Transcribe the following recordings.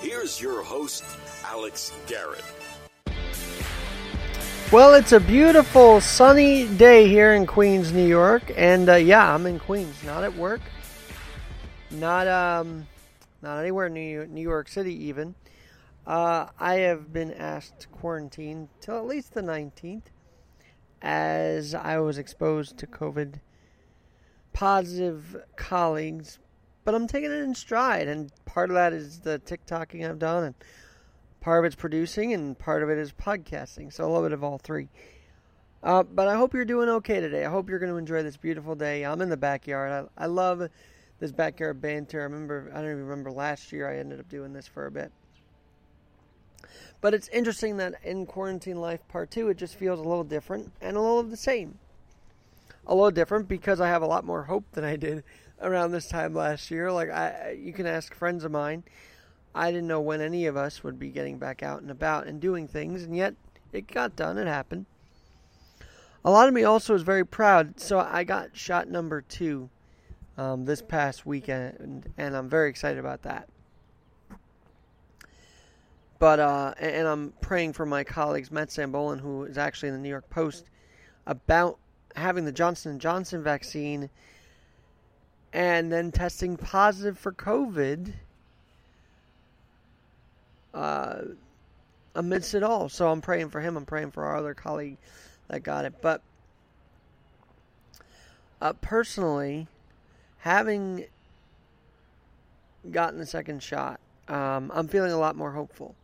Here's your host, Alex Garrett. Well, it's a beautiful sunny day here in Queens, New York, and uh, yeah, I'm in Queens, not at work, not um, not anywhere near New York City even. Uh, I have been asked to quarantine till at least the 19th, as I was exposed to COVID positive colleagues, but I'm taking it in stride, and part of that is the TikToking I've done, and part of it's producing, and part of it is podcasting. So a little bit of all three. Uh, but I hope you're doing okay today. I hope you're going to enjoy this beautiful day. I'm in the backyard. I, I love this backyard banter. I remember, I don't even remember last year. I ended up doing this for a bit. But it's interesting that in quarantine life part two, it just feels a little different and a little of the same. A little different because I have a lot more hope than I did around this time last year. Like I, you can ask friends of mine. I didn't know when any of us would be getting back out and about and doing things, and yet it got done. It happened. A lot of me also is very proud. So I got shot number two um, this past weekend, and, and I'm very excited about that. But uh, and I'm praying for my colleagues, Matt Sambolin, who is actually in the New York Post, about having the Johnson & Johnson vaccine and then testing positive for COVID uh, amidst it all. So I'm praying for him. I'm praying for our other colleague that got it. But uh, personally, having gotten the second shot, um, I'm feeling a lot more hopeful.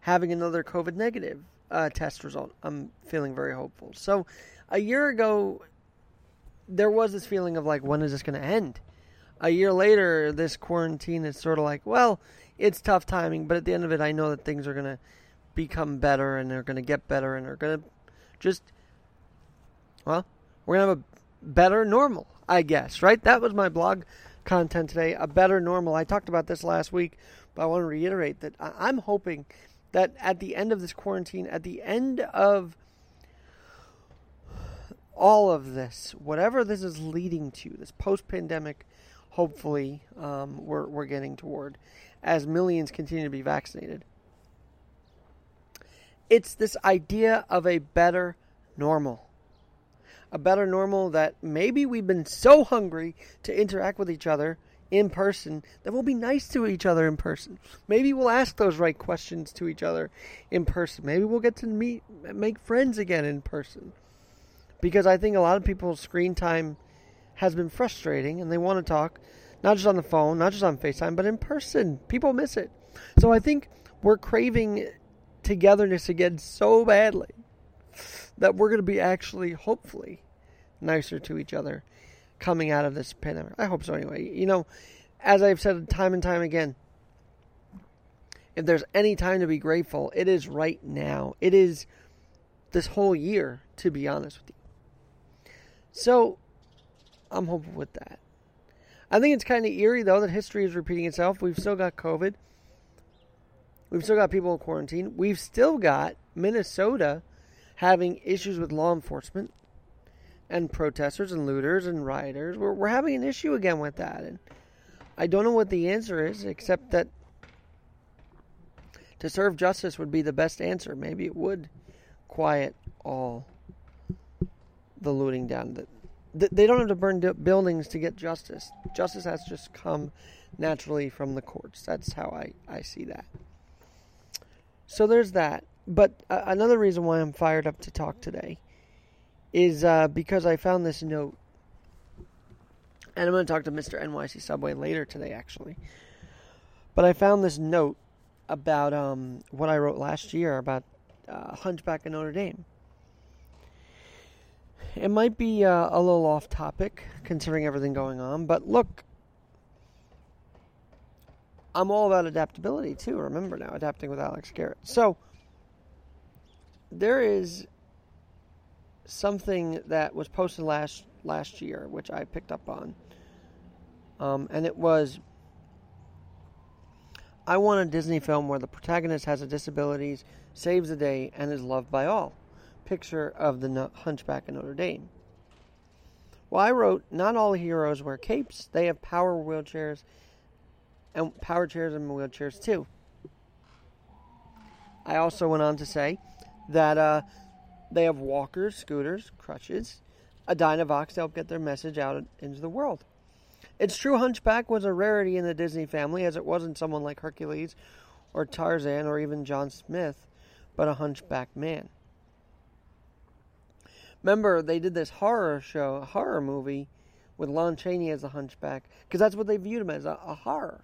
Having another COVID negative uh, test result, I'm feeling very hopeful. So a year ago, there was this feeling of like, when is this going to end? A year later, this quarantine is sort of like, well, it's tough timing, but at the end of it, I know that things are going to become better and they're going to get better and they're going to just, well, we're going to have a better normal, I guess, right? That was my blog content today, a better normal. I talked about this last week, but I want to reiterate that I'm hoping that at the end of this quarantine, at the end of all of this, whatever this is leading to, this post pandemic, hopefully, um, we're, we're getting toward as millions continue to be vaccinated. It's this idea of a better normal. A better normal that maybe we've been so hungry to interact with each other in person that we'll be nice to each other in person. Maybe we'll ask those right questions to each other in person. Maybe we'll get to meet, make friends again in person because I think a lot of people's screen time has been frustrating and they want to talk not just on the phone, not just on FaceTime, but in person. People miss it. So I think we're craving togetherness again so badly that we're going to be actually, hopefully, nicer to each other coming out of this pandemic. I hope so anyway. You know, as I've said time and time again, if there's any time to be grateful, it is right now. It is this whole year, to be honest with you. So, I'm hopeful with that. I think it's kind of eerie, though, that history is repeating itself. We've still got COVID. We've still got people in quarantine. We've still got Minnesota having issues with law enforcement and protesters and looters and rioters. We're, we're having an issue again with that. And I don't know what the answer is, except that to serve justice would be the best answer. Maybe it would quiet all the looting down. That they don't have to burn buildings to get justice. Justice has just come naturally from the courts. That's how I, I see that. So there's that. But uh, another reason why I'm fired up to talk today is uh, because I found this note. And I'm going to talk to Mr. NYC Subway later today, actually. But I found this note about um, what I wrote last year about uh, Hunchback of Notre Dame. It might be uh, a little off topic considering everything going on, but look, I'm all about adaptability too. Remember now, adapting with Alex Garrett. So there is something that was posted last last year, which I picked up on, um, and it was. I want a Disney film where the protagonist has a disability, saves the day, and is loved by all. Picture of the Hunchback of Notre Dame. Well, I wrote, not all heroes wear capes. They have power wheelchairs and power chairs and wheelchairs too. I also went on to say that uh, they have walkers, scooters, crutches, a Dynavox to help get their message out into the world. It's true Hunchback was a rarity in the Disney family, as it wasn't someone like Hercules or Tarzan or even John Smith, but a hunchback man. Remember, they did this horror show, horror movie, with Lon Chaney as a hunchback, because that's what they viewed him as a, a horror.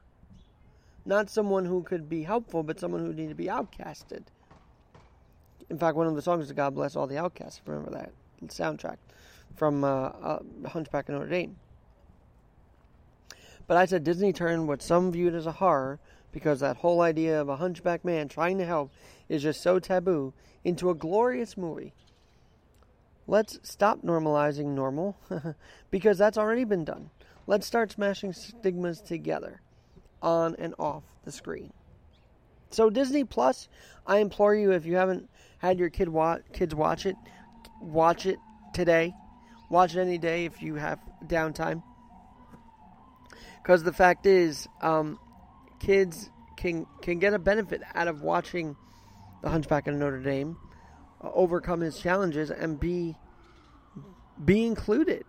Not someone who could be helpful, but someone who needed to be outcasted. In fact, one of the songs is God Bless All the Outcasts. Remember that soundtrack from uh, uh, Hunchback of Notre Dame. But I said Disney turned what some viewed as a horror, because that whole idea of a hunchback man trying to help is just so taboo, into a glorious movie. Let's stop normalizing normal, because that's already been done. Let's start smashing stigmas together, on and off the screen. So Disney Plus, I implore you if you haven't had your kid watch, kids watch it, watch it today. Watch it any day if you have downtime. Because the fact is, um, kids can can get a benefit out of watching the Hunchback of Notre Dame uh, overcome his challenges and be be included,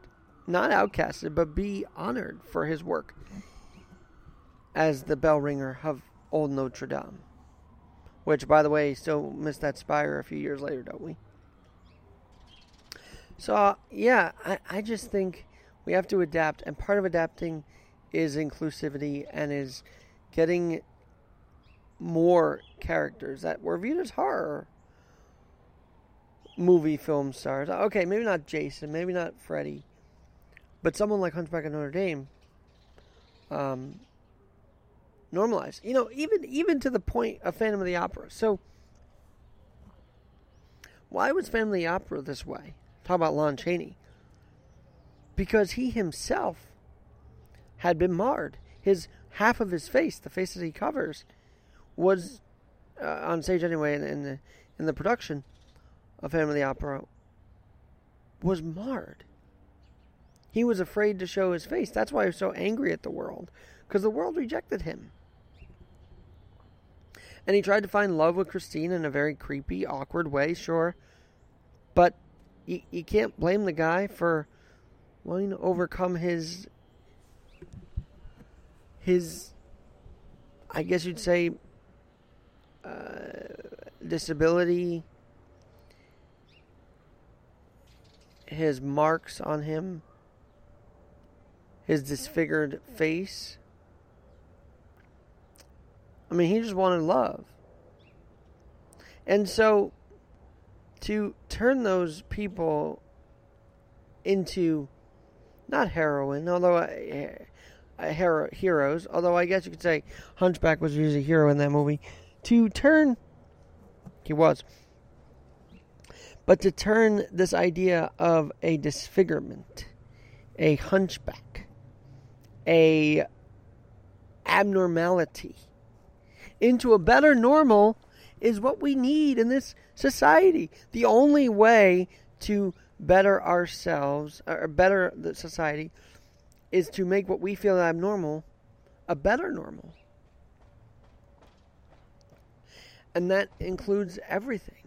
not outcasted, but be honored for his work as the bell ringer of old Notre Dame. Which, by the way, still missed that spire a few years later, don't we? So, uh, yeah, I, I just think we have to adapt, and part of adapting is inclusivity and is getting more characters that were viewed as horror movie film stars. Okay, maybe not Jason, maybe not Freddy, but someone like Hunchback of Notre Dame. Um, normalized. You know, even even to the point of Phantom of the Opera. So, why was Phantom of the Opera this way? Talk about Lon Chaney. Because he himself had been marred. His half of his face, the face that he covers, was uh, on stage anyway in, in the in the production of Family Opera was marred. He was afraid to show his face. That's why he was so angry at the world, because the world rejected him. And he tried to find love with Christine in a very creepy, awkward way, sure. But you, you can't blame the guy for wanting to overcome his his I guess you'd say uh, disability his marks on him his disfigured face I mean, he just wanted love. And so to turn those people into not heroine, although hero, heroes, although I guess you could say Hunchback was usually a hero in that movie, to turn he was. But to turn this idea of a disfigurement, a hunchback, a abnormality into a better normal is what we need in this society. The only way to better ourselves or better the society is to make what we feel abnormal a better normal. And that includes everything.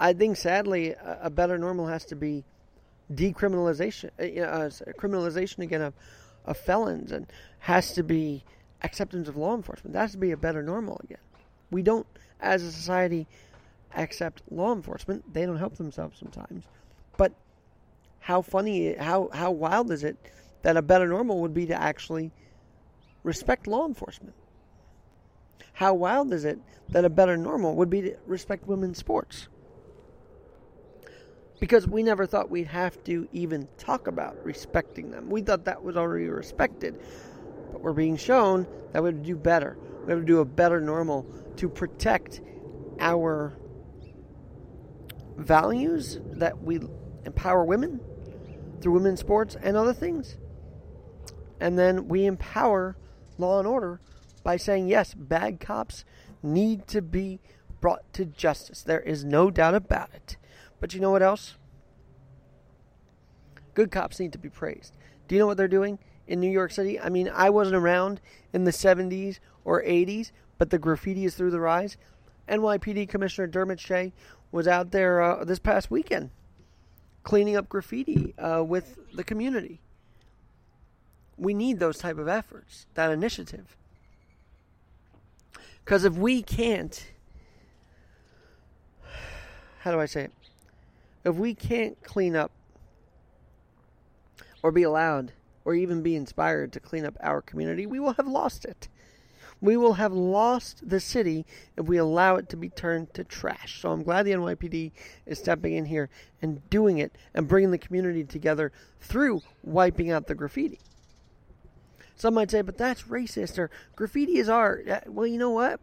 I think sadly a better normal has to be decriminalization, uh, uh criminalization again of, of felons, and has to be acceptance of law enforcement. That has to be a better normal again. We don't, as a society, accept law enforcement. They don't help themselves sometimes. But how funny, how how wild is it that a better normal would be to actually respect law enforcement? How wild is it that a better normal would be to respect women's sports? Because we never thought we'd have to even talk about respecting them. We thought that was already respected. But we're being shown that we have to do better. We have to do a better normal to protect our values that we empower women through women's sports and other things. And then we empower law and order by saying, yes, bad cops need to be brought to justice. There is no doubt about it. But you know what else? Good cops need to be praised. Do you know what they're doing in New York City? I mean, I wasn't around in the 70s or 80s, but the graffiti is through the rise. NYPD Commissioner Dermot Shea was out there uh, this past weekend cleaning up graffiti uh, with the community. We need those type of efforts, that initiative. Because if we can't, how do I say it? If we can't clean up or be allowed or even be inspired to clean up our community, we will have lost it. We will have lost the city if we allow it to be turned to trash. So I'm glad the NYPD is stepping in here and doing it and bringing the community together through wiping out the graffiti. Some might say, but that's racist or graffiti is art. Uh, well, you know what?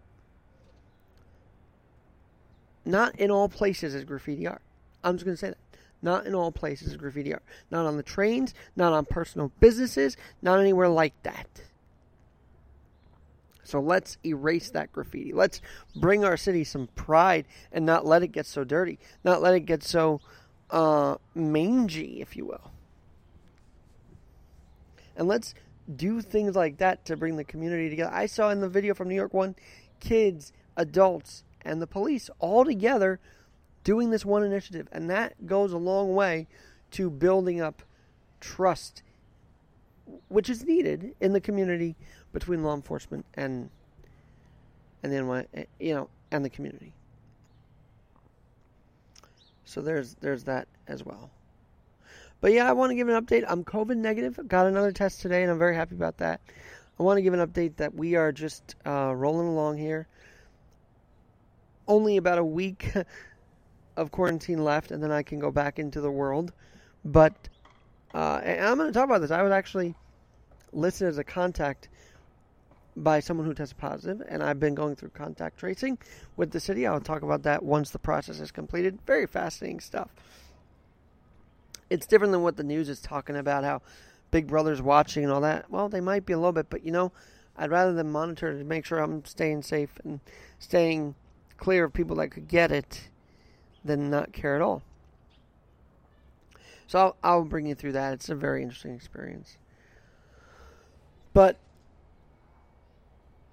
Not in all places is graffiti art. I'm just going to say that. Not in all places is graffiti art. Not on the trains, not on personal businesses, not anywhere like that. So let's erase that graffiti. Let's bring our city some pride and not let it get so dirty. Not let it get so uh, mangy, if you will. And let's do things like that to bring the community together. I saw in the video from New York One kids, adults, and the police all together doing this one initiative. And that goes a long way to building up trust, which is needed in the community between law enforcement and and then you know and the community. So there's there's that as well. But yeah, I want to give an update. I'm COVID negative. Got another test today, and I'm very happy about that. I want to give an update that we are just uh, rolling along here. Only about a week of quarantine left, and then I can go back into the world. But uh, I'm going to talk about this. I was actually listed as a contact by someone who tested positive, and I've been going through contact tracing with the city. I'll talk about that once the process is completed. Very fascinating stuff. It's different than what the news is talking about, how Big Brother's watching and all that. Well, they might be a little bit, but you know, I'd rather them monitor to make sure I'm staying safe and staying clear of people that could get it than not care at all. So I'll, I'll bring you through that. It's a very interesting experience. But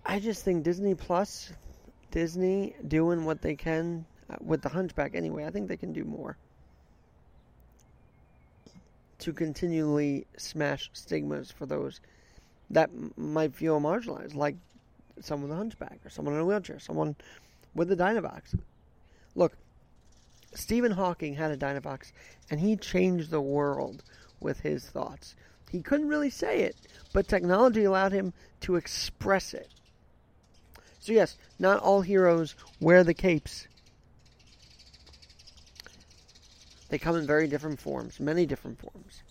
I just think Disney Plus, Disney doing what they can uh, with the Hunchback anyway. I think they can do more to continually smash stigmas for those that might feel marginalized, like someone with a hunchback or someone in a wheelchair, someone with a Dynavox. Look, Stephen Hawking had a Dynavox, and he changed the world with his thoughts. He couldn't really say it, but technology allowed him to express it. So, yes, not all heroes wear the capes. They come in very different forms, many different forms.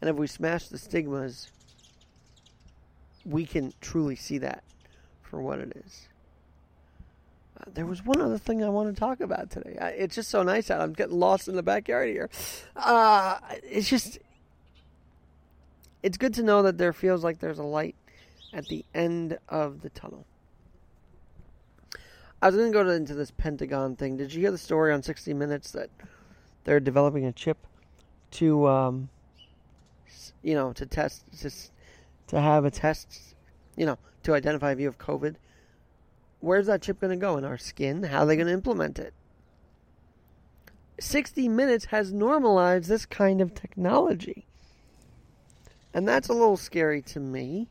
And if we smash the stigmas, we can truly see that for what it is. There was one other thing I want to talk about today. I, it's just so nice out. I'm getting lost in the backyard here. Uh, it's just, it's good to know that there feels like there's a light at the end of the tunnel. I was going to go into this Pentagon thing. Did you hear the story on 60 Minutes that they're developing a chip to, um, you know, to test, to, to have a test, you know, to identify if you have COVID? Where's that chip going to go? In our skin? How are they going to implement it? 60 Minutes has normalized this kind of technology. And that's a little scary to me.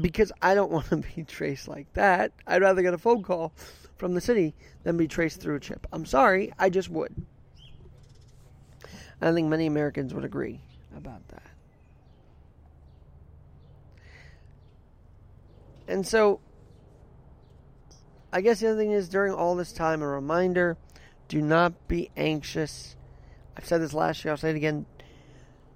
because I don't want to be traced like that. I'd rather get a phone call from the city than be traced through a chip. I'm sorry, I just would. I think many Americans would agree about that. And so, I guess the other thing is during all this time, a reminder do not be anxious. I've said this last year, I'll say it again.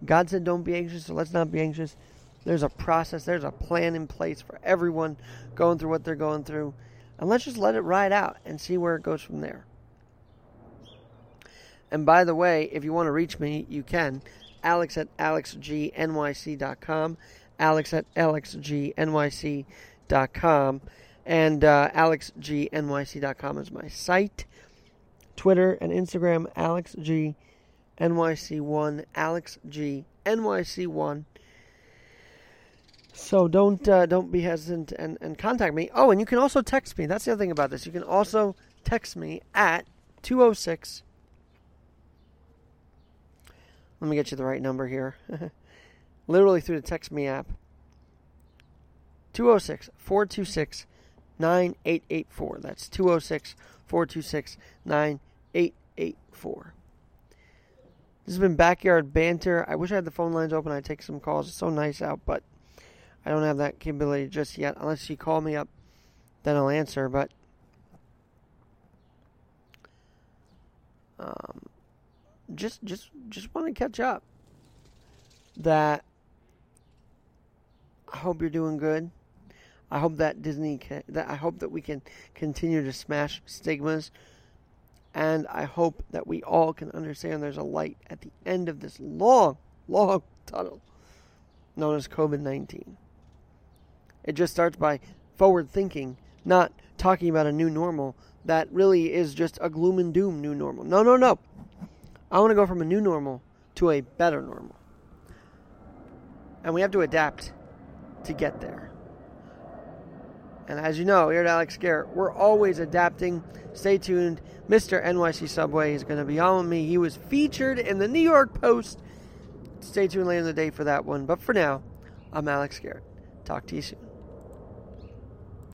God said don't be anxious, so let's not be anxious. There's a process, there's a plan in place for everyone going through what they're going through. And let's just let it ride out and see where it goes from there. And by the way, if you want to reach me, you can. Alex at alexgnyc.com. Alex at alexgnyc.com. And uh, alexgnyc.com is my site. Twitter and Instagram, alexgnyc1, alexgnyc1. So don't uh, don't be hesitant and, and contact me. Oh, and you can also text me. That's the other thing about this. You can also text me at 206 let me get you the right number here. Literally through the Text Me app. 206 426 9884. That's 206 426 9884. This has been Backyard Banter. I wish I had the phone lines open. I'd take some calls. It's so nice out, but I don't have that capability just yet. Unless you call me up, then I'll answer. But um, just just just want to catch up. That I hope you're doing good. I hope that Disney can, that I hope that we can continue to smash stigmas and I hope that we all can understand there's a light at the end of this long, long tunnel known as COVID-19. It just starts by forward thinking, not talking about a new normal that really is just a gloom and doom new normal. No, no, no. I want to go from a new normal to a better normal. And we have to adapt to get there. And as you know, here at Alex Garrett, we're always adapting. Stay tuned. Mr. NYC Subway is going to be on with me. He was featured in the New York Post. Stay tuned later in the day for that one. But for now, I'm Alex Garrett. Talk to you soon.